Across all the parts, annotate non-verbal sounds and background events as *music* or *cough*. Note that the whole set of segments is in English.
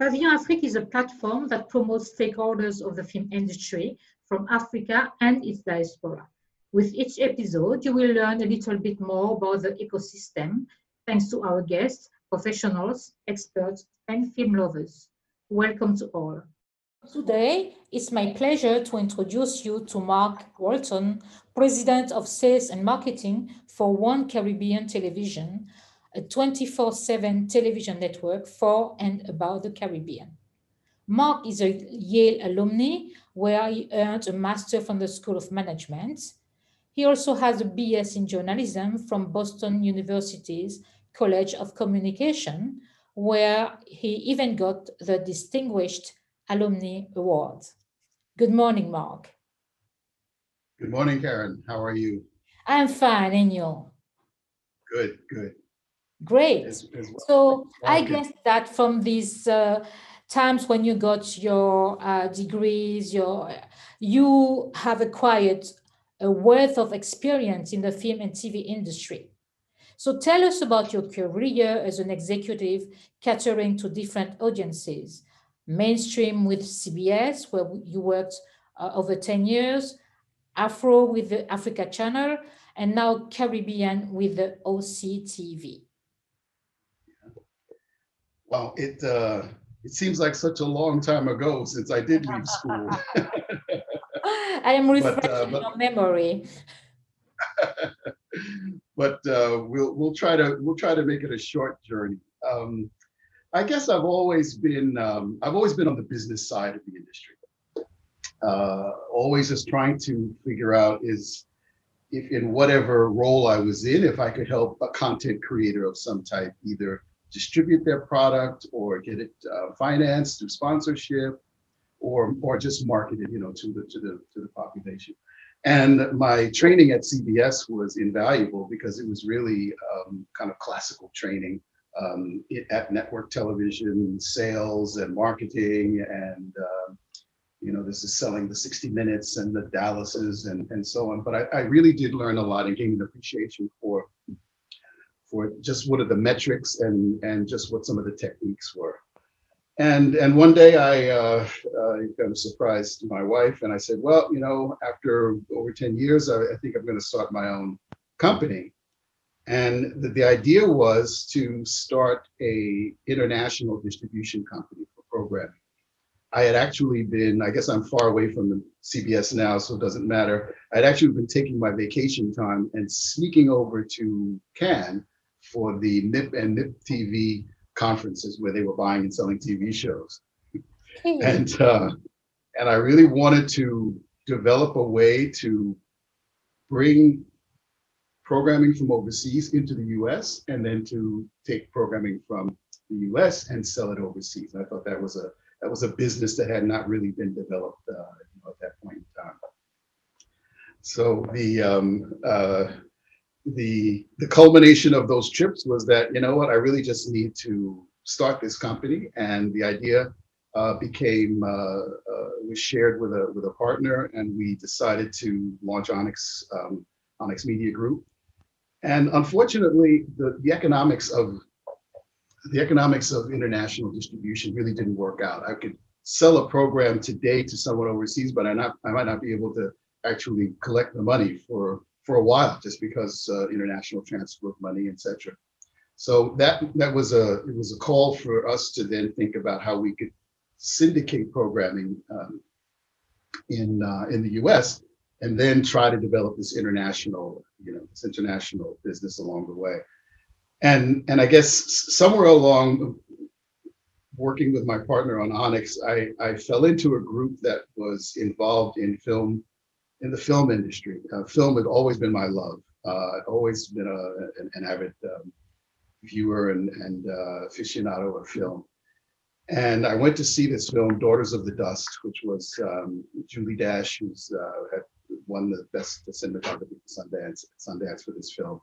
Pavillon Afrique is a platform that promotes stakeholders of the film industry from Africa and its diaspora. With each episode, you will learn a little bit more about the ecosystem thanks to our guests, professionals, experts, and film lovers. Welcome to all. Today, it's my pleasure to introduce you to Mark Walton, President of Sales and Marketing for One Caribbean Television, a 24 7 television network for and about the Caribbean. Mark is a Yale alumni where he earned a master from the School of Management. He also has a BS in journalism from Boston University's College of Communication, where he even got the Distinguished Alumni Award. Good morning, Mark. Good morning, Karen. How are you? I'm fine, and you? Good, good. Great. As, as well. So I guess that from these uh, times when you got your uh, degrees, your you have acquired a wealth of experience in the film and TV industry. So tell us about your career as an executive catering to different audiences. Mainstream with CBS, where you worked uh, over 10 years, Afro with the Africa Channel, and now Caribbean with the OCTV. Well, it uh, it seems like such a long time ago since I did leave school. *laughs* I am refreshing but, uh, but, your memory. *laughs* but uh, we'll we'll try to we'll try to make it a short journey. Um, I guess I've always been um, I've always been on the business side of the industry. Uh, always just trying to figure out is if in whatever role I was in, if I could help a content creator of some type, either distribute their product or get it uh, financed through sponsorship or or just market it, you know, to the to the to the population. And my training at CBS was invaluable because it was really um, kind of classical training um, at network television, sales and marketing, and uh, you know, this is selling the 60 Minutes and the Dallases and and so on. But I, I really did learn a lot and gain an appreciation for for just what are the metrics and and just what some of the techniques were. And and one day I uh, uh, kind of surprised my wife and I said, well, you know, after over 10 years, I, I think I'm going to start my own company. And the, the idea was to start a international distribution company for programming. I had actually been, I guess I'm far away from the CBS now, so it doesn't matter. I'd actually been taking my vacation time and sneaking over to Cannes for the MIP and MIP TV conferences where they were buying and selling TV shows. And uh, and I really wanted to develop a way to bring programming from overseas into the US and then to take programming from the US and sell it overseas. I thought that was a that was a business that had not really been developed uh, you know, at that point in time. So the um, uh, the the culmination of those trips was that you know what I really just need to start this company, and the idea uh, became uh, uh, was shared with a with a partner, and we decided to launch Onyx um, Onyx Media Group. And unfortunately, the the economics of the economics of international distribution really didn't work out. I could sell a program today to someone overseas, but I not I might not be able to actually collect the money for for a while, just because uh, international transfer of money, etc. So that that was a it was a call for us to then think about how we could syndicate programming um, in uh, in the U.S. and then try to develop this international you know this international business along the way. And and I guess somewhere along working with my partner on Onyx, I, I fell into a group that was involved in film in the film industry. Uh, film had always been my love. Uh, I've always been a, an, an avid um, viewer and, and uh, aficionado of film. And I went to see this film, Daughters of the Dust, which was um, Julie Dash, who's uh, had won the best cinematography at Sundance, Sundance for this film.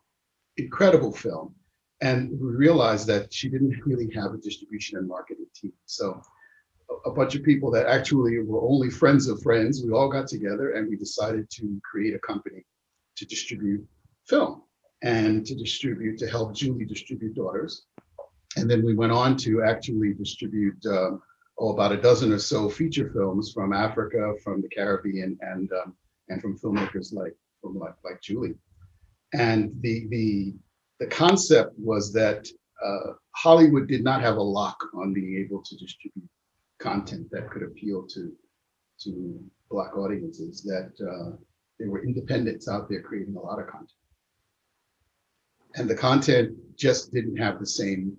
Incredible film. And we realized that she didn't really have a distribution and marketing team. So a bunch of people that actually were only friends of friends. We all got together and we decided to create a company to distribute film and to distribute, to help Julie distribute Daughters. And then we went on to actually distribute um, oh, about a dozen or so feature films from Africa, from the Caribbean, and um, and from filmmakers like from like, like Julie. And the the the concept was that uh, Hollywood did not have a lock on being able to distribute content that could appeal to to black audiences. That uh, there were independents out there creating a lot of content, and the content just didn't have the same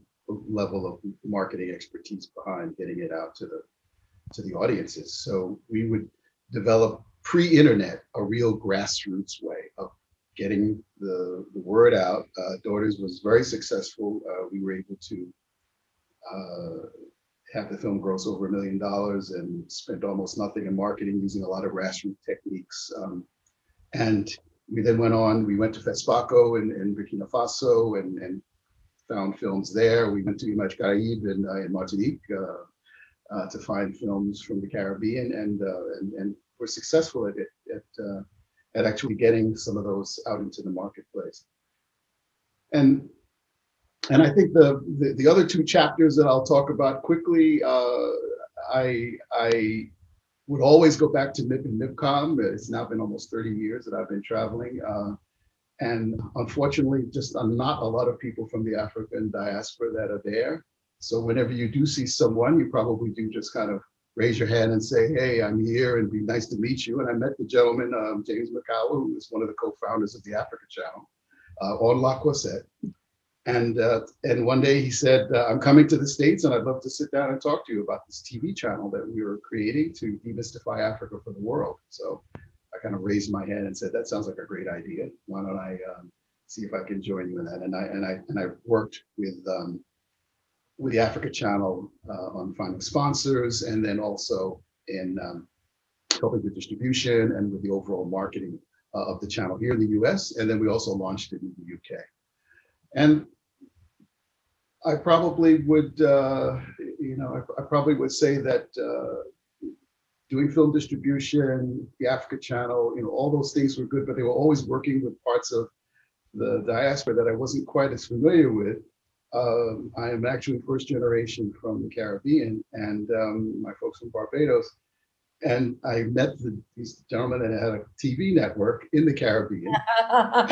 level of marketing expertise behind getting it out to the to the audiences. So we would develop pre-internet a real grassroots way of getting the, the word out. Uh, Daughters was very successful. Uh, we were able to uh, have the film gross over a million dollars and spent almost nothing in marketing using a lot of grassroots techniques. Um, and we then went on, we went to FESPACO in, in Burkina Faso and, and found films there. We went to Image Caraïbe in, uh, in Martinique uh, uh, to find films from the Caribbean and, uh, and, and were successful at at, uh, at actually getting some of those out into the marketplace. And and I think the, the, the other two chapters that I'll talk about quickly, uh, I I would always go back to MIP and MIPCOM. It's now been almost 30 years that I've been traveling. Uh, and unfortunately, just uh, not a lot of people from the African diaspora that are there. So whenever you do see someone, you probably do just kind of raise your hand and say, hey, I'm here and be nice to meet you. And I met the gentleman, um, James Makawa, who is one of the co-founders of the Africa Channel uh, on La Croisette. And, uh, and one day he said, uh, I'm coming to the States and I'd love to sit down and talk to you about this TV channel that we were creating to demystify Africa for the world. So I kind of raised my hand and said, that sounds like a great idea. Why don't I um, see if I can join you in that? And I, and I, and I worked with, um, with the Africa Channel uh, on finding sponsors and then also in um, helping with distribution and with the overall marketing uh, of the channel here in the US. And then we also launched it in the UK. And I probably would, uh, you know, I, I, probably would say that uh, doing film distribution, the Africa Channel, you know, all those things were good, but they were always working with parts of the diaspora that I wasn't quite as familiar with. Um, I am actually first generation from the Caribbean, and um, my folks from Barbados and I met the, these gentlemen that had a TV network in the Caribbean. *laughs*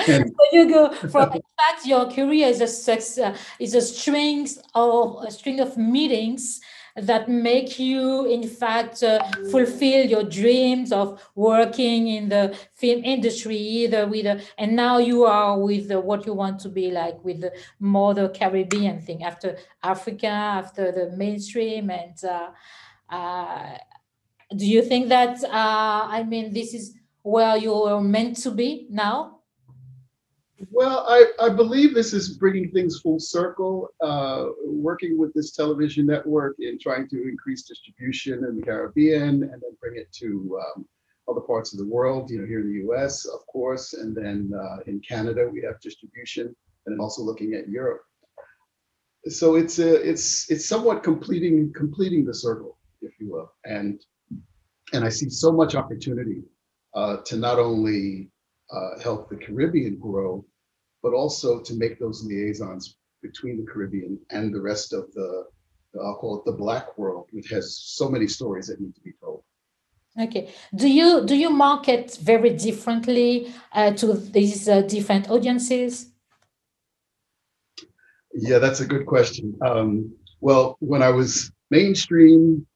and, so you go from in fact your career is a sex, uh, is a string of a string of meetings that make you in fact uh, fulfill your dreams of working in the film industry either with a, and now you are with the, what you want to be like with the more the Caribbean thing after Africa after the mainstream and uh, uh, do you think that uh, i mean this is where you're meant to be now? Well i, I believe this is bringing things full circle uh, working with this television network in trying to increase distribution in the caribbean and then bring it to um, other parts of the world you know here in the us of course and then uh, in canada we have distribution and also looking at europe. So it's a, it's it's somewhat completing completing the circle if you will. And and I see so much opportunity uh, to not only uh, help the Caribbean grow, but also to make those liaisons between the Caribbean and the rest of the, I'll call it the Black world, which has so many stories that need to be told. Okay. Do you do you market very differently uh, to these uh, different audiences? Yeah, that's a good question. Um, well, when I was mainstream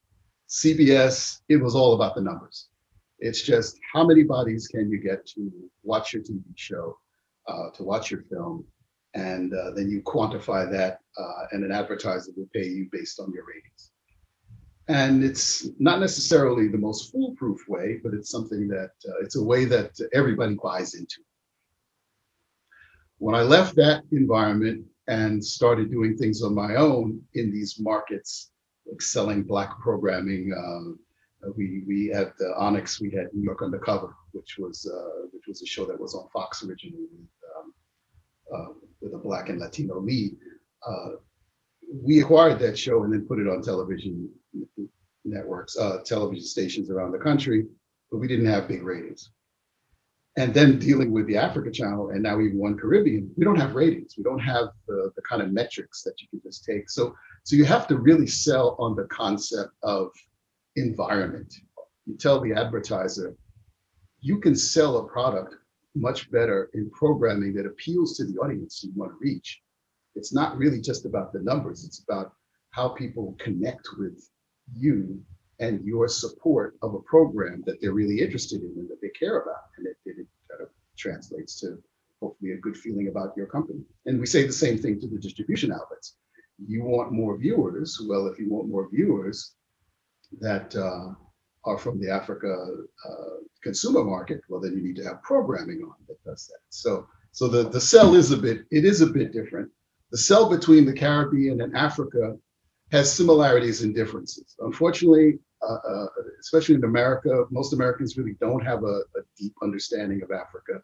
CBS, it was all about the numbers. It's just how many bodies can you get to watch your TV show, uh, to watch your film, and uh, then you quantify that, uh, and an advertiser will pay you based on your ratings. And it's not necessarily the most foolproof way, but it's something that uh, it's a way that everybody buys into. When I left that environment and started doing things on my own in these markets selling black programming. Um, we we had the Onyx. We had New York Undercover, which was uh, which was a show that was on Fox originally with, um, uh, with a black and Latino lead. Uh, we acquired that show and then put it on television networks, uh, television stations around the country, but we didn't have big ratings. And then dealing with the Africa channel and now even one Caribbean, we don't have ratings. We don't have the, the kind of metrics that you can just take. So So you have to really sell on the concept of environment. You tell the advertiser, you can sell a product much better in programming that appeals to the audience you want to reach. It's not really just about the numbers, it's about how people connect with you and your support of a program that they're really interested in and that they care about. And it, it, it kind of translates to hopefully a good feeling about your company. And we say the same thing to the distribution outlets. You want more viewers. Well, if you want more viewers that uh, are from the Africa uh, consumer market, well, then you need to have programming on that does that. So, so the, the sell is a bit, it is a bit different. The sell between the Caribbean and Africa has similarities and differences. Unfortunately, uh, uh, especially in America, most Americans really don't have a, a, deep understanding of Africa.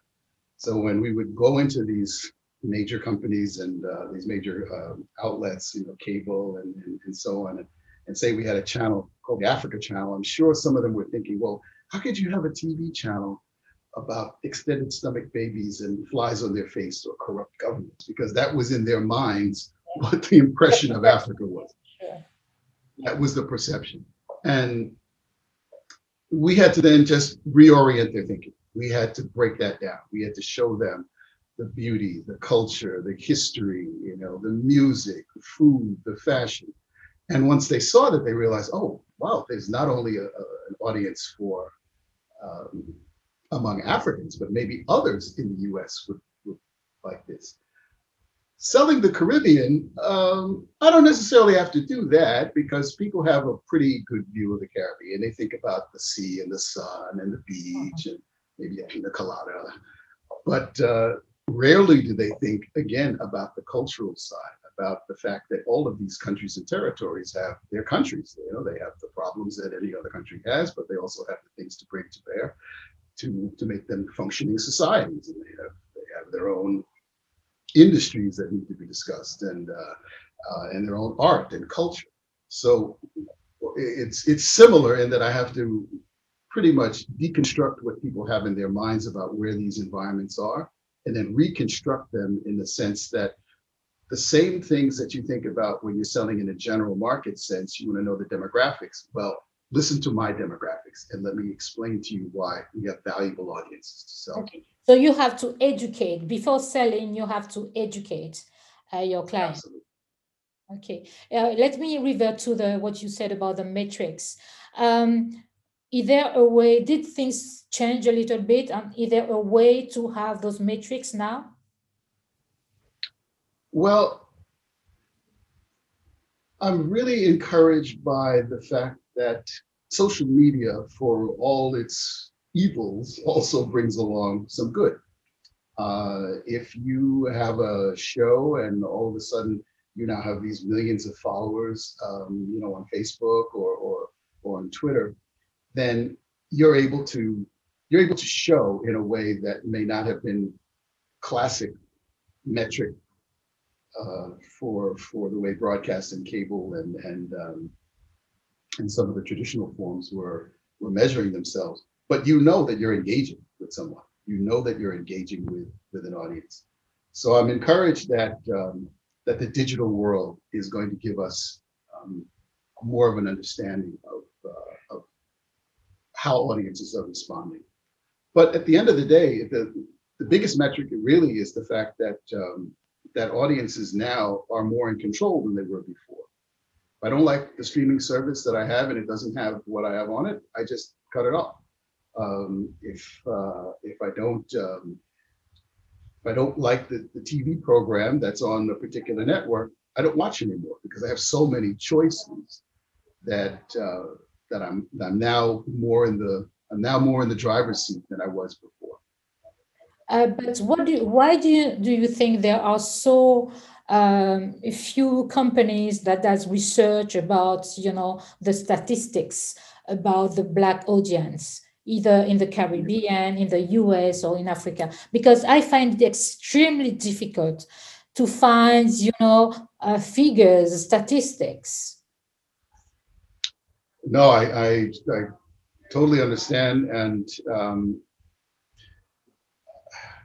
So when we would go into these major companies and uh, these major um, outlets, you know, cable and, and, and so on, and, and, say we had a channel called the Africa Channel, I'm sure some of them were thinking, well, how could you have a TV channel about extended stomach babies and flies on their face or corrupt governments? Because that was in their minds *laughs* what the impression of Africa was. That was the perception. And we had to then just reorient their thinking. We had to break that down. We had to show them the beauty, the culture, the history, you know, the music, the food, the fashion. And once they saw that, they realized, oh, wow, there's not only a, a, an audience for um, among Africans, but maybe others in the US would, would like this. Selling the Caribbean, um, I don't necessarily have to do that because people have a pretty good view of the Caribbean. They think about the sea and the sun and the beach and maybe a pina colada. But uh, rarely do they think, again, about the cultural side, about the fact that all of these countries and territories have their countries. You know, they have the problems that any other country has, but they also have the things to bring to bear to, to make them functioning societies. And they have, they have their own industries that need to be discussed and uh, uh, and their own art and culture. So it's it's similar in that I have to pretty much deconstruct what people have in their minds about where these environments are and then reconstruct them in the sense that the same things that you think about when you're selling in a general market sense, you want to know the demographics. Well, listen to my demographics and let me explain to you why we have valuable audiences to sell. Okay. So you have to educate before selling. You have to educate uh, your client. Absolutely. Okay. Uh, let me revert to the what you said about the metrics. Um, is there a way? Did things change a little bit? And is there a way to have those metrics now? Well, I'm really encouraged by the fact that social media, for all its evils, *laughs* also brings along some good. Uh, if you have a show and all of a sudden you now have these millions of followers, um, you know, on Facebook or, or, or on Twitter, then you're able to you're able to show in a way that may not have been classic metric uh, for for the way broadcast and cable and and um, and some of the traditional forms were were measuring themselves. But you know that you're engaging with someone. You know that you're engaging with with an audience. So I'm encouraged that um, that the digital world is going to give us um, more of an understanding of, uh, of how audiences are responding. But at the end of the day, the the biggest metric really is the fact that um, that audiences now are more in control than they were before. If I don't like the streaming service that I have and it doesn't have what I have on it, I just cut it off. Um, if uh, if I don't um, if I don't like the, the TV program that's on a particular network, I don't watch anymore because I have so many choices that uh, that I'm I'm now more in the I'm now more in the driver's seat than I was before. Uh, but what do why do you do you think there are so um, a few companies that does research about you know the statistics about the black audience either in the caribbean in the us or in africa. Because i find it extremely difficult to find you know uh, figures statistics. No I, I, I totally understand and um,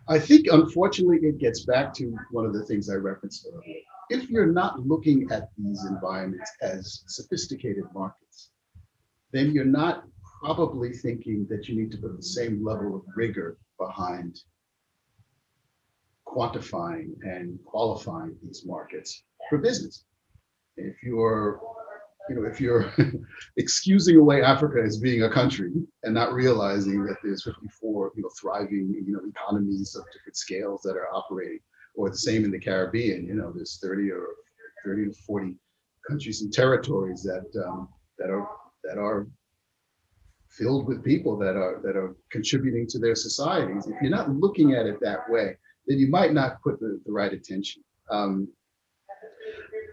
I think, unfortunately, it gets back to one of the things I referenced earlier. if you're not looking at these environments as sophisticated markets, then you're not probably thinking that you need to put the same level of rigor behind quantifying and qualifying these markets for business. If you're, you know, if you're *laughs* excusing away Africa as being a country and not realizing that there's 54, you know, thriving, you know, economies of different scales that are operating, or the same in the Caribbean, you know, there's 30 or 30 to 40 countries and territories that um, that are that are filled with people that are that are contributing to their societies. If you're not looking at it that way, then you might not put the, the right attention. Um,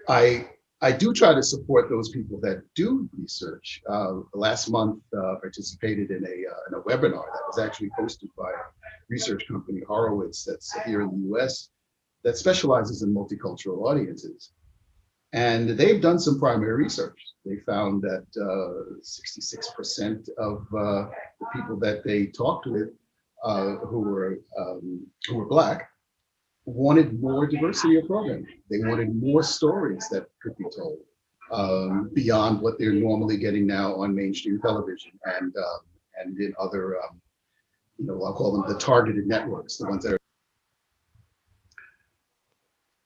I I do try to support those people that do research. Uh, last month, uh, participated in a uh, in a webinar that was actually hosted by a research company, Horowitz, that's here in the U.S. that specializes in multicultural audiences. And they've done some primary research. They found that 66% uh, of uh, the people that they talked with uh, who were um, who were black wanted more diversity of programming. They wanted more stories that could be told um, beyond what they're normally getting now on mainstream television and uh, and in other, um, you know, I'll call them the targeted networks, the ones that are.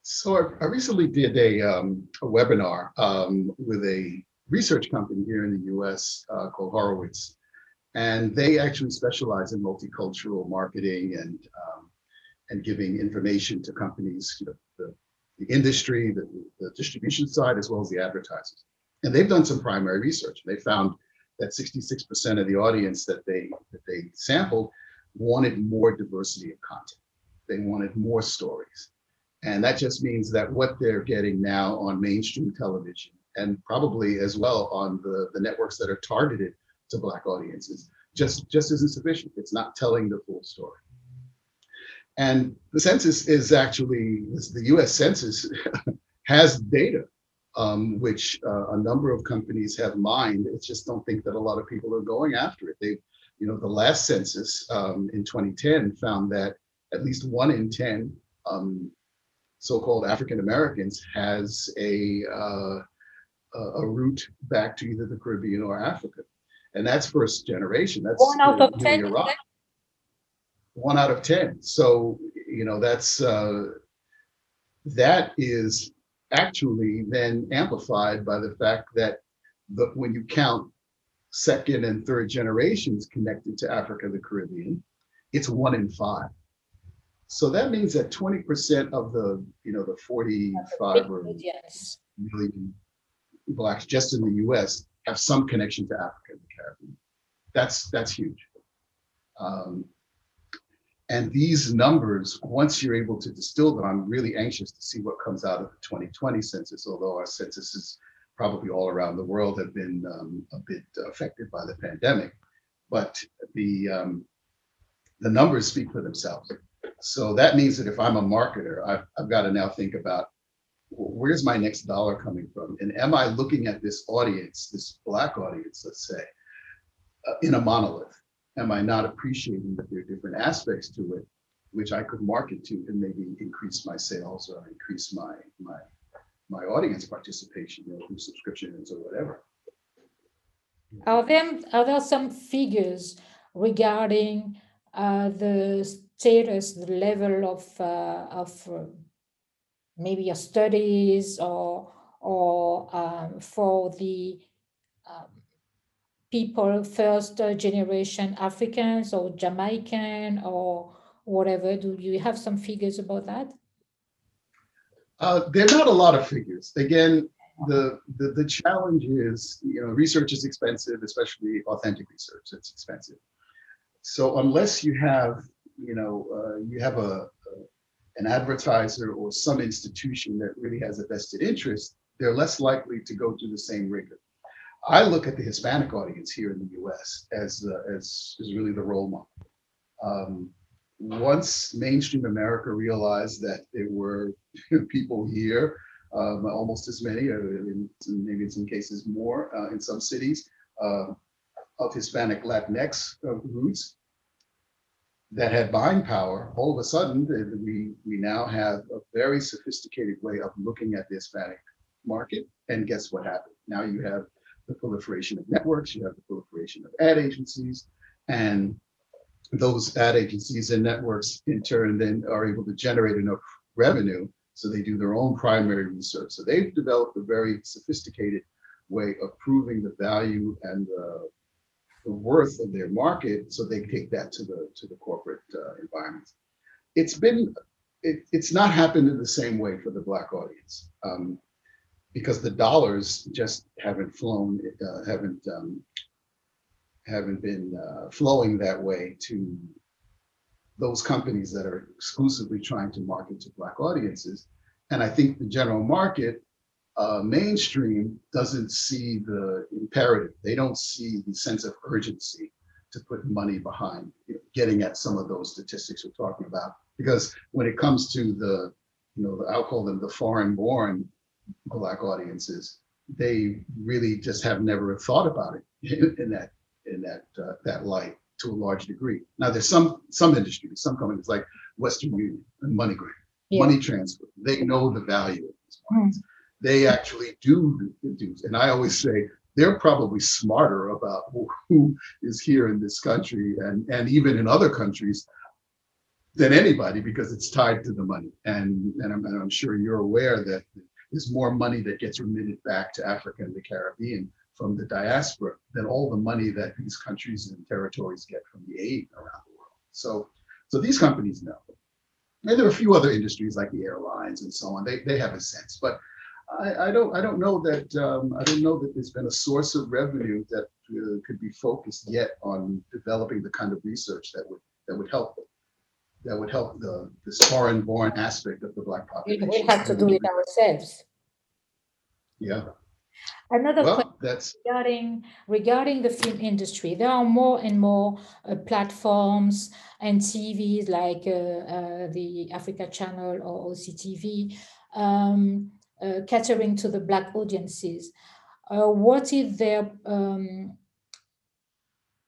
So I, I recently did a, um, a webinar um, with a research company here in the U.S. Uh, called Horowitz, and they actually specialize in multicultural marketing and um, and giving information to companies, you know, the, the industry, the, the distribution side, as well as the advertisers. And they've done some primary research. They found that 66% of the audience that they that they sampled wanted more diversity of content. They wanted more stories. And that just means that what they're getting now on mainstream television and probably as well on the, the networks that are targeted to Black audiences just, just isn't sufficient. It's not telling the full story. And the census is actually, the US Census *laughs* has data, um, which uh, a number of companies have mined. It's just don't think that a lot of people are going after it. They, you know, the last census um, in 2010 found that at least one in 10 um, so-called African Americans has a, uh, a route back to either the Caribbean or Africa. And that's first generation. That's one out of 10 one out of 10. So, you know, that's, uh, that is actually then amplified by the fact that the, when you count second and third generations connected to Africa, the Caribbean, it's one in five. So that means that 20% of the, you know, the 45 or million blacks just in the US have some connection to Africa and the Caribbean. That's, that's huge. Um, and these numbers, once you're able to distill them, I'm really anxious to see what comes out of the 2020 census, although our censuses probably all around the world have been um, a bit affected by the pandemic. But the, um, the numbers speak for themselves. So that means that if I'm a marketer, I've, I've got to now think about where's my next dollar coming from? And am I looking at this audience, this Black audience, let's say, uh, in a monolith? Am I not appreciating that there are different aspects to it, which I could market to and maybe increase my sales or increase my my my audience participation, you know, through subscriptions or whatever. Are there are there some figures regarding uh, the status, the level of uh, of uh, maybe your studies or or um, for the um, people, first generation Africans or Jamaican or whatever? Do you have some figures about that? Uh, there are not a lot of figures. Again, the, the, the challenge is, you know, research is expensive, especially authentic research. It's expensive. So unless you have, you know, uh, you have a, a an advertiser or some institution that really has a vested interest, they're less likely to go through the same rigor. I look at the Hispanic audience here in the U.S. as uh, as is really the role model. Um, once mainstream America realized that there were *laughs* people here, um, almost as many, or in, maybe in some cases more, uh, in some cities, uh, of Hispanic Latinx uh, roots, that had buying power, all of a sudden, we, we now have a very sophisticated way of looking at the Hispanic market. And guess what happened? Now you have the proliferation of networks, you have the proliferation of ad agencies, and those ad agencies and networks in turn then are able to generate enough revenue so they do their own primary research. So they've developed a very sophisticated way of proving the value and the, the worth of their market so they take that to the to the corporate uh, environment. It's been it, it's not happened in the same way for the black audience um, because the dollars just haven't flown uh, haven't um, haven't been uh, flowing that way to those companies that are exclusively trying to market to black audiences and i think the general market uh, mainstream doesn't see the imperative. They don't see the sense of urgency to put money behind you know, getting at some of those statistics we're talking about. Because when it comes to the, you know, I'll call them the foreign-born black audiences, they really just have never thought about it *laughs* in that in that uh, that light to a large degree. Now there's some some industries, some companies like Western Union and MoneyGram, yeah. money transfer. They know the value of these markets. Mm they actually do do. And I always say they're probably smarter about *laughs* who is here in this country and, and even in other countries than anybody because it's tied to the money. And, and, I'm, and I'm sure you're aware that there's more money that gets remitted back to Africa and the Caribbean from the diaspora than all the money that these countries and territories get from the aid around the world. So, so these companies know. And there are a few other industries like the airlines and so on. They, they have a sense, but I, I don't I don't know that um, I don't know that there's been a source of revenue that uh, could be focused yet on developing the kind of research that would that would help that would help the this foreign-born aspect of the black population. We have to do it ourselves. Yeah. Another well, question that's... regarding regarding the film industry. There are more and more uh, platforms and TVs like uh, uh, the Africa Channel or OCTV um, uh, catering to the black audiences. Uh, what is their um,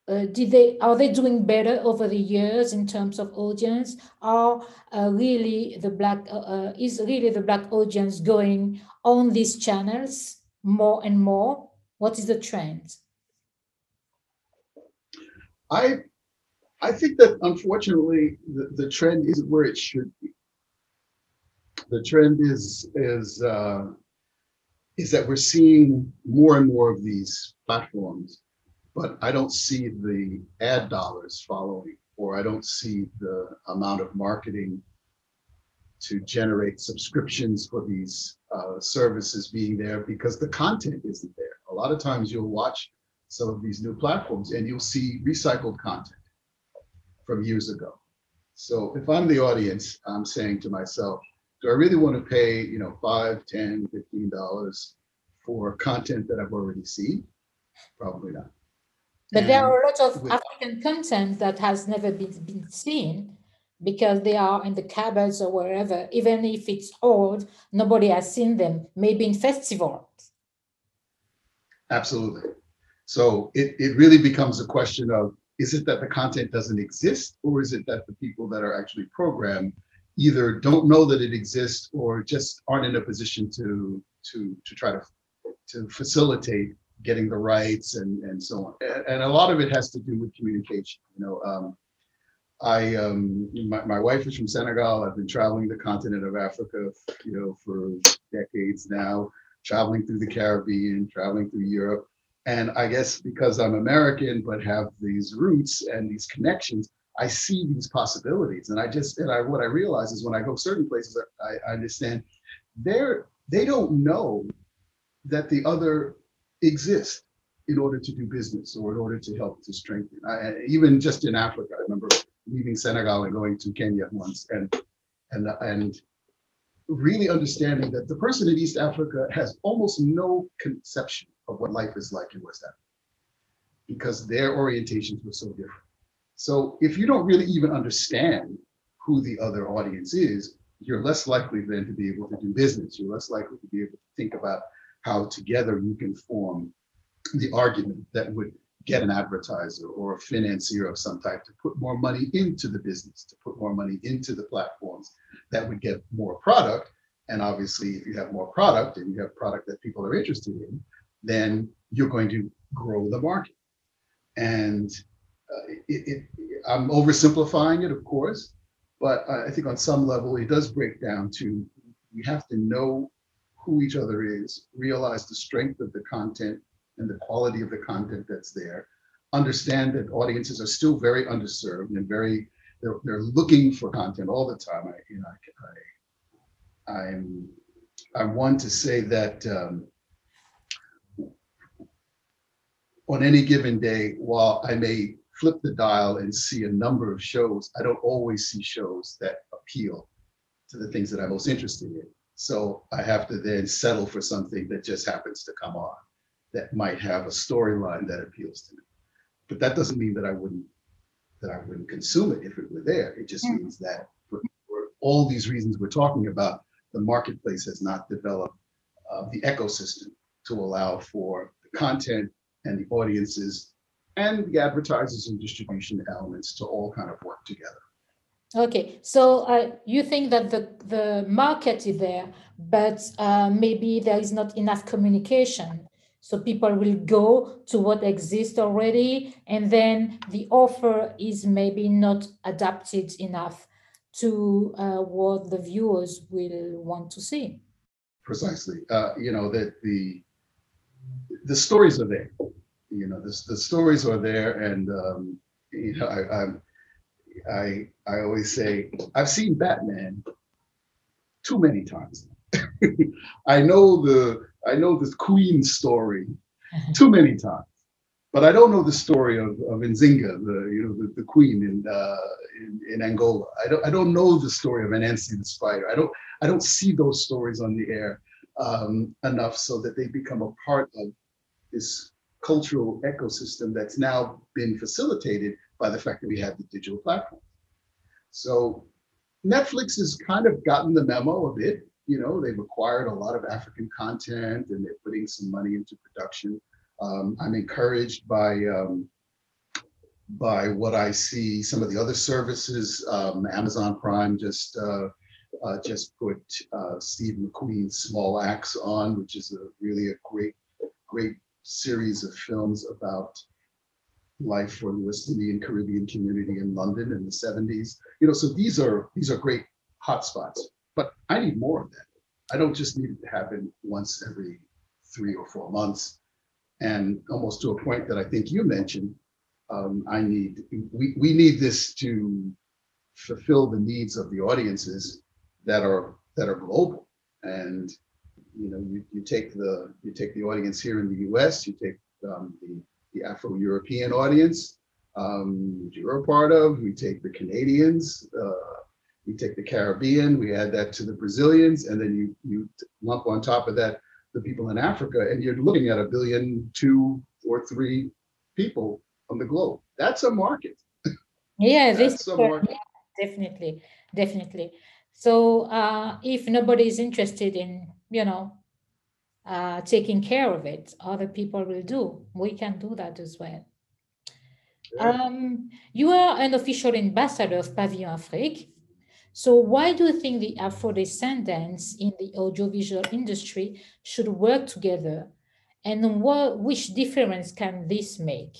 uh, did they are they doing better over the years in terms of audience? Are uh, really the black uh, uh is really the black audience going on these channels more and more? What is the trend? I I think that unfortunately the, the trend isn't where it should be the trend is is uh, is that we're seeing more and more of these platforms, but I don't see the ad dollars following, or I don't see the amount of marketing to generate subscriptions for these uh, services being there because the content isn't there. A lot of times you'll watch some of these new platforms and you'll see recycled content from years ago. So if I'm the audience, I'm saying to myself, do I really want to pay, you know, five, ten, fifteen dollars for content that I've already seen? Probably not. But there are a lot of African content that has never been, been seen because they are in the cupboards or wherever, even if it's old, nobody has seen them, maybe in festivals. Absolutely. So it, it really becomes a question of is it that the content doesn't exist or is it that the people that are actually programmed either don't know that it exists or just aren't in a position to to to try to to facilitate getting the rights and and so on. And, a lot of it has to do with communication you know um, i um, my, my wife is from senegal. I've been traveling the continent of africa you know for decades now traveling through the caribbean traveling through europe. And i guess because i'm american but have these roots and these connections I see these possibilities. And I just, and I, what I realize is when I go certain places, I, I understand they're, they don't know that the other exists in order to do business or in order to help to strengthen. I, even just in Africa, I remember leaving Senegal and going to Kenya once and, and, and really understanding that the person in East Africa has almost no conception of what life is like in West Africa because their orientations were so different. So if you don't really even understand who the other audience is, you're less likely then to be able to do business. You're less likely to be able to think about how together you can form the argument that would get an advertiser or a financier of some type to put more money into the business, to put more money into the platforms that would get more product. And obviously, if you have more product and you have product that people are interested in, then you're going to grow the market. And uh, it, it, I'm oversimplifying it, of course, but I think on some level it does break down to we have to know who each other is, realize the strength of the content and the quality of the content that's there, understand that audiences are still very underserved and very they're, they're looking for content all the time. I, you know, I, I I'm I'm one to say that um, on any given day, while I may flip the dial and see a number of shows, I don't always see shows that appeal to the things that I'm most interested in. So I have to then settle for something that just happens to come on that might have a storyline that appeals to me. But that doesn't mean that I wouldn't that I wouldn't consume it if it were there. It just mm. means that for, for, all these reasons we're talking about, the marketplace has not developed uh, the ecosystem to allow for the content and the audiences and the advertisers and distribution elements to all kind of work together. Okay, so uh, you think that the, the market is there, but uh, maybe there is not enough communication. So people will go to what exists already, and then the offer is maybe not adapted enough to uh, what the viewers will want to see. Precisely. Uh, you know that the the stories are there you know, the, the stories are there. And, um, you know, I, I'm, I, I always say, I've seen Batman too many times. *laughs* I know the, I know the Queen story *laughs* too many times, but I don't know the story of, of Nzinga, the, you know, the, the Queen in, uh, in, in Angola. I don't, I don't know the story of Anansi the Spider. I don't, I don't see those stories on the air um, enough so that they become a part of this cultural ecosystem that's now been facilitated by the fact that we have the digital platform. So Netflix has kind of gotten the memo a bit. You know, they've acquired a lot of African content and they're putting some money into production. Um, I'm encouraged by um, by what I see. Some of the other services, um, Amazon Prime just uh, uh, just put uh, Steve McQueen's Small Axe on, which is a really a great great series of films about life for the West Indian Caribbean community in London in the 70s. You know, so these are these are great hotspots, but I need more of that. I don't just need it to happen once every three or four months. And almost to a point that I think you mentioned, um, I need we, we need this to fulfill the needs of the audiences that are that are global. And you know, you, you take the you take the audience here in the U.S., you take um, the the Afro-European audience, um, you're a part of. We take the Canadians, uh, we take the Caribbean, we add that to the Brazilians, and then you you lump on top of that the people in Africa, and you're looking at a billion, two or three people on the globe. That's a market. Yeah, this market. definitely, definitely. So uh, if nobody is interested in you know, uh, taking care of it, other people will do. We can do that as well. Um, you are an official ambassador of Pavillon Afrique. So why do you think the Afro descendants in the audiovisual industry should work together? And what, which difference can this make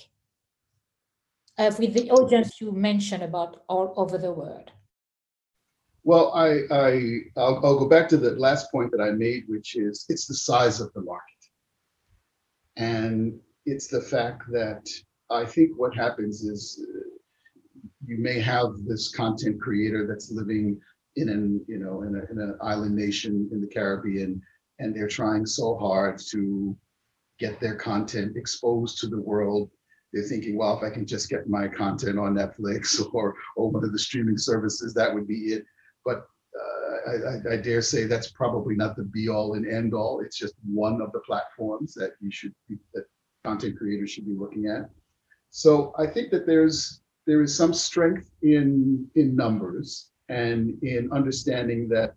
uh, with the audience you mentioned about all over the world? Well, I, I I'll, I'll, go back to the last point that I made, which is it's the size of the market, and it's the fact that I think what happens is uh, you may have this content creator that's living in an you know in, a, in an island nation in the Caribbean, and they're trying so hard to get their content exposed to the world. They're thinking, well, if I can just get my content on Netflix *laughs* or, or one of the streaming services, that would be it but uh, I, I, dare say that's probably not the be all and end all. It's just one of the platforms that you should be, that content creators should be looking at. So I think that there's there is some strength in in numbers and in understanding that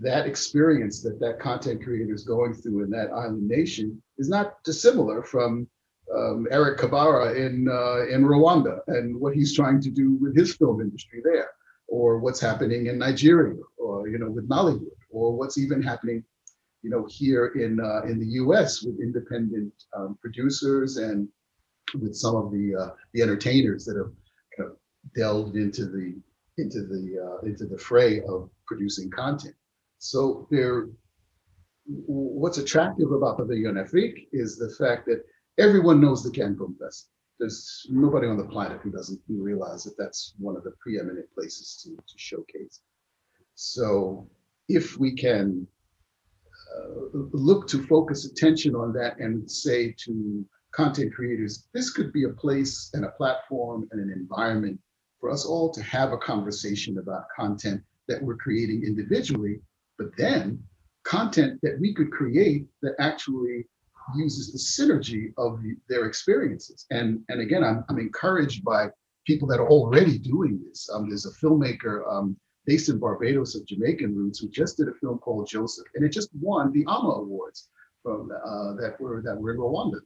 that experience that that content creator is going through in that island nation is not dissimilar from um, Eric Kabera in, uh, in Rwanda and what he's trying to do with his film industry there, or what's happening in Nigeria, or, you know, with Nollywood, or what's even happening, you know, here in, uh, in the US with independent um, producers and with some of the, uh, the entertainers that have kind of delved into the, into the, uh, into the fray of producing content. So there, what's attractive about Pavillon Afrique is the fact that everyone knows the Cancun Fest. There's nobody on the planet who doesn't realize that that's one of the preeminent places to, to showcase. So if we can uh, look to focus attention on that and say to content creators, this could be a place and a platform and an environment for us all to have a conversation about content that we're creating individually, but then content that we could create that actually uses the synergy of their experiences. And, and again, I'm, I'm encouraged by people that are already doing this. Um, there's a filmmaker um, based in Barbados of Jamaican roots who just did a film called Joseph, and it just won the AMA Awards from uh, that were that were in Rwanda.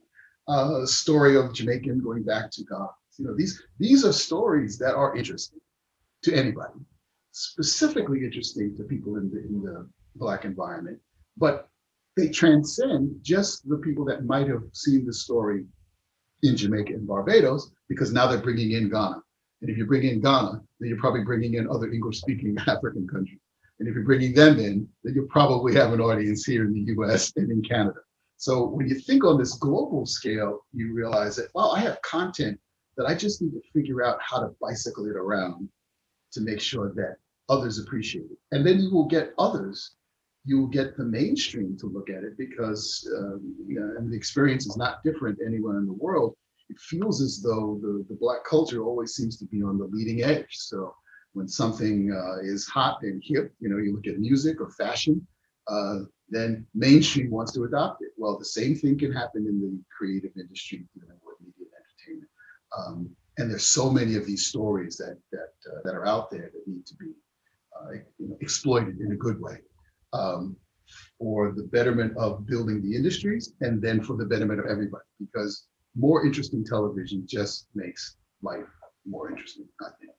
Uh, story of Jamaican going back to Ghana. You know, these these are stories that are interesting to anybody, specifically interesting to people in the in the black environment, but they transcend just the people that might have seen the story in Jamaica and Barbados, because now they're bringing in Ghana. And if you bring in Ghana, then you're probably bringing in other English speaking *laughs* African countries. And if you're bringing them in, then you probably have an audience here in the US and in Canada. So when you think on this global scale, you realize that, well, I have content that I just need to figure out how to bicycle it around to make sure that others appreciate it. And then you will get others you will get the mainstream to look at it because um, and the experience is not different anywhere in the world. It feels as though the, the black culture always seems to be on the leading edge. So when something uh, is hot and hip, you know, you look at music or fashion, uh, then mainstream wants to adopt it. Well, the same thing can happen in the creative industry, dealing with media and entertainment. Um, and there's so many of these stories that that uh, that are out there that need to be uh, you know, exploited in a good way um, for the betterment of building the industries and then for the betterment of everybody because more interesting television just makes life more interesting, I think.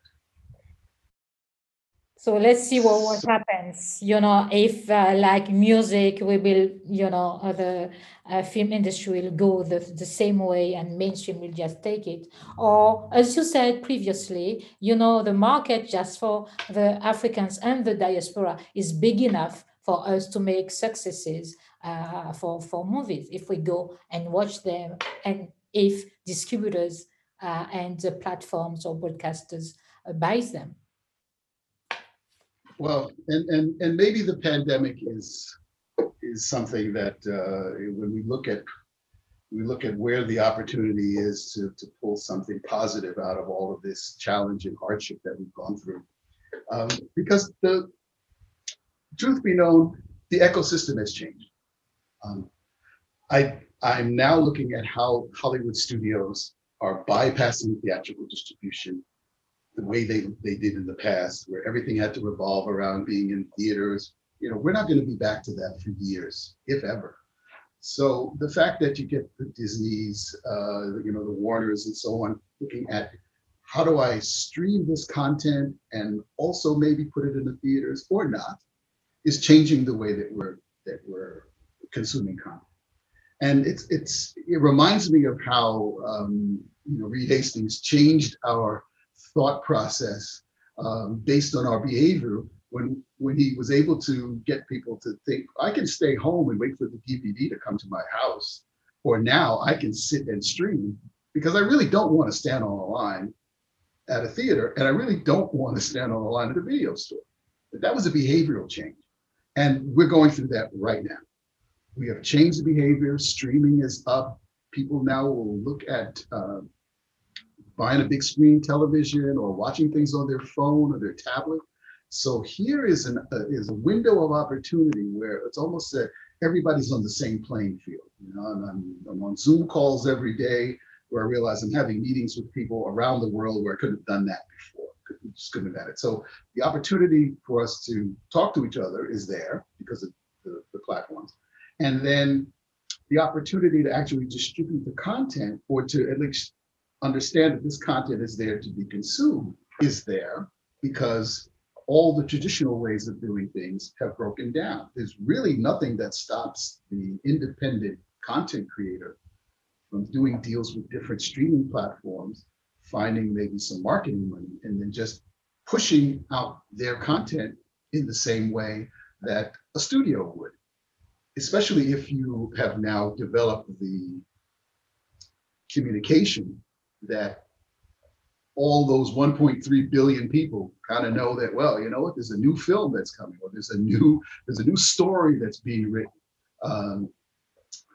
So let's see what, what happens. You know, if uh, like music, we will, you know, the uh, film industry will go the, the same way and mainstream will just take it. Or as you said previously, you know, the market just for the Africans and the diaspora is big enough for us to make successes uh, for, for movies if we go and watch them and if distributors uh, and the platforms or broadcasters uh, buys them. Well, and, and, and maybe the pandemic is is something that uh, when we look at we look at where the opportunity is to, to pull something positive out of all of this challenge and hardship that we've gone through. Um, because the truth be known, the ecosystem has changed. Um, I, I'm now looking at how Hollywood studios are bypassing theatrical distribution the way they, they did in the past, where everything had to revolve around being in theaters. You know, we're not going to be back to that for years, if ever. So the fact that you get the Disneys, uh, you know, the Warners and so on, looking at how do I stream this content and also maybe put it in the theaters or not, is changing the way that we're that we're consuming content. And it's it's it reminds me of how um, you know Reed Hastings changed our thought process um, based on our behavior when when he was able to get people to think I can stay home and wait for the DVD to come to my house, or now I can sit and stream because I really don't want to stand on a line at a theater, and I really don't want to stand on a line at a video store. But that was a behavioral change. And we're going through that right now. We have changed the behavior. Streaming is up. People now will look at uh, buying a big screen television or watching things on their phone or their tablet. So here is an uh, is a window of opportunity where it's almost that everybody's on the same playing field. You know, and I'm, I'm on Zoom calls every day where I realize I'm having meetings with people around the world where I couldn't have done that before just couldn't have had it. So the opportunity for us to talk to each other is there because of the, the platforms. And then the opportunity to actually distribute the content or to at least understand that this content is there to be consumed is there because all the traditional ways of doing things have broken down. There's really nothing that stops the independent content creator from doing deals with different streaming platforms, finding maybe some marketing money, and then just pushing out their content in the same way that a studio would, especially if you have now developed the communication that all those 1.3 billion people kind of know that well you know what there's a new film that's coming or there's a new there's a new story that's being written. Um,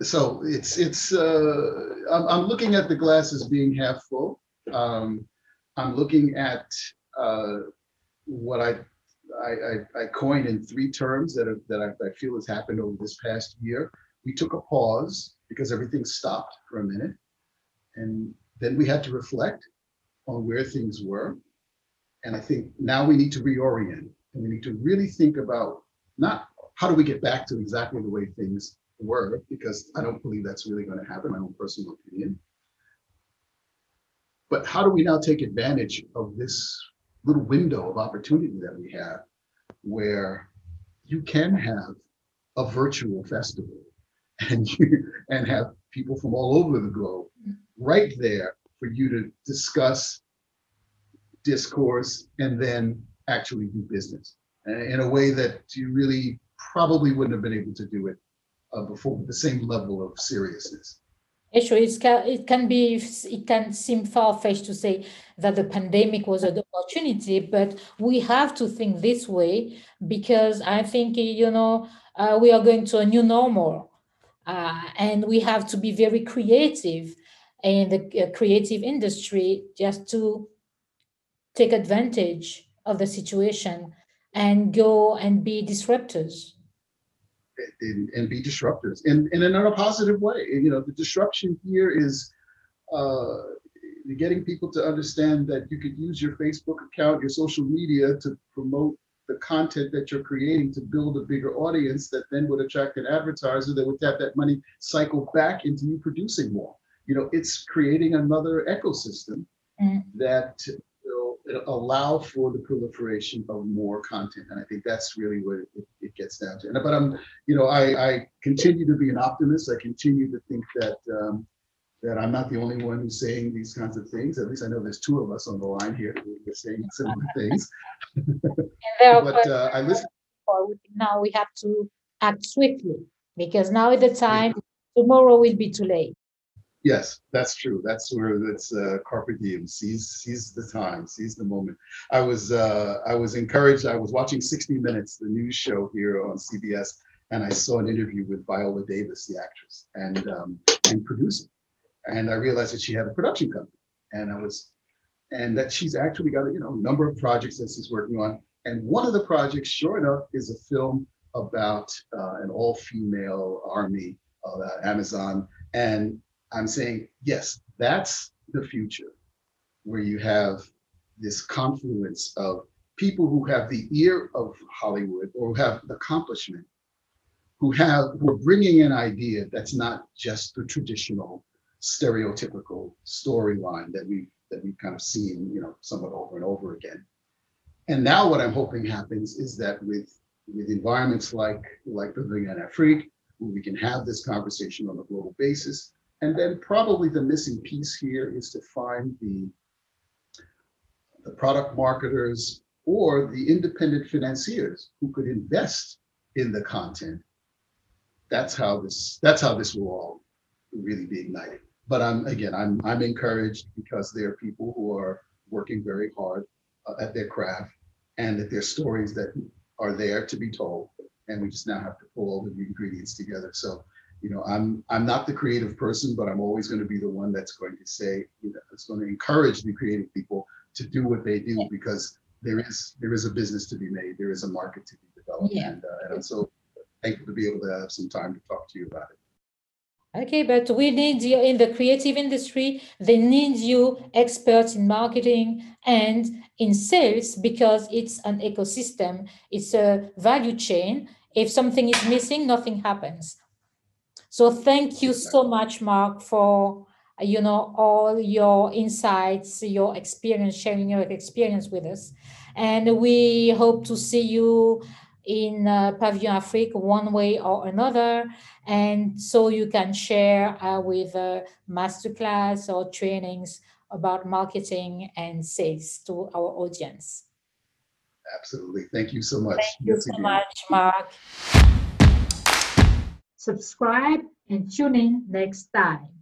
so it's it's uh, I'm, I'm looking at the glass as being half full um, i'm looking at uh, what I, I, I coined in three terms that that I, I feel has happened over this past year we took a pause because everything stopped for a minute and then we had to reflect on where things were. And I think now we need to reorient and we need to really think about not how do we get back to exactly the way things were, because I don't believe that's really going to happen, my own personal opinion. But how do we now take advantage of this little window of opportunity that we have where you can have a virtual festival *laughs* and you and have people from all over the globe right there for you to discuss, discourse, and then actually do business in a way that you really probably wouldn't have been able to do it uh, before with the same level of seriousness. Actually, it's, it can be, it can seem far-fetched to say that the pandemic was an opportunity, but we have to think this way because I think, you know, uh, we are going to a new normal uh, and we have to be very creative in the uh, creative industry just to take advantage of the situation and go and be disruptors and, and be disruptors and, and in a positive way you know the disruption here is uh, getting people to understand that you could use your facebook account your social media to promote the content that you're creating to build a bigger audience that then would attract an advertiser that would have that money cycle back into you producing more you know, it's creating another ecosystem mm. that allow for the proliferation of more content. And I think that's really what it, it gets down to. And, but I'm, you know, I, I, continue to be an optimist. I continue to think that um, that I'm not the only one who's saying these kinds of things. At least I know there's two of us on the line here who are saying similar *laughs* things. but uh, I listen. Now we have to act swiftly because now is the time. Tomorrow will be too late. Yes, that's true. That's where that's uh, carpe diem. Seize seize the time, seize the moment. I was uh, I was encouraged. I was watching 60 Minutes, the news show here on CBS, and I saw an interview with Viola Davis, the actress and um, and producer, and I realized that she had a production company, and I was, and that she's actually got a you know number of projects that she's working on, and one of the projects, sure enough, is a film about uh, an all-female army, of Amazon, and I'm saying, yes, that's the future where you have this confluence of people who have the ear of Hollywood or who have accomplishment, who have who are bringing an idea that's not just the traditional stereotypical storyline that we that we've kind of seen, you know, somewhat over and over again. And now what I'm hoping happens is that with with environments like like Pavillon Afrique, where we can have this conversation on a global basis, and then probably the missing piece here is to find the, the product marketers or the independent financiers who could invest in the content. That's how this that's how this will all really be ignited. But I'm again I'm I'm encouraged because there are people who are working very hard uh, at their craft and that there's stories that are there to be told and we just now have to pull all the ingredients together. So you know, I'm I'm not the creative person, but I'm always going to be the one that's going to say, you know, it's going to encourage the creative people to do what they do because there is there is a business to be made, there is a market to be developed, yeah. and, uh, and I'm so thankful to be able to have some time to talk to you about it. Okay, but we need you in the creative industry. They need you experts in marketing and in sales because it's an ecosystem. It's a value chain. If something is missing, nothing happens. So thank you so much, Mark, for you know all your insights, your experience, sharing your experience with us, and we hope to see you in uh, Pavillon Afrique one way or another, and so you can share uh, with uh, masterclass or trainings about marketing and sales to our audience. Absolutely. Thank you so much. Thank you so much, Mark. Subscribe and tune in next time.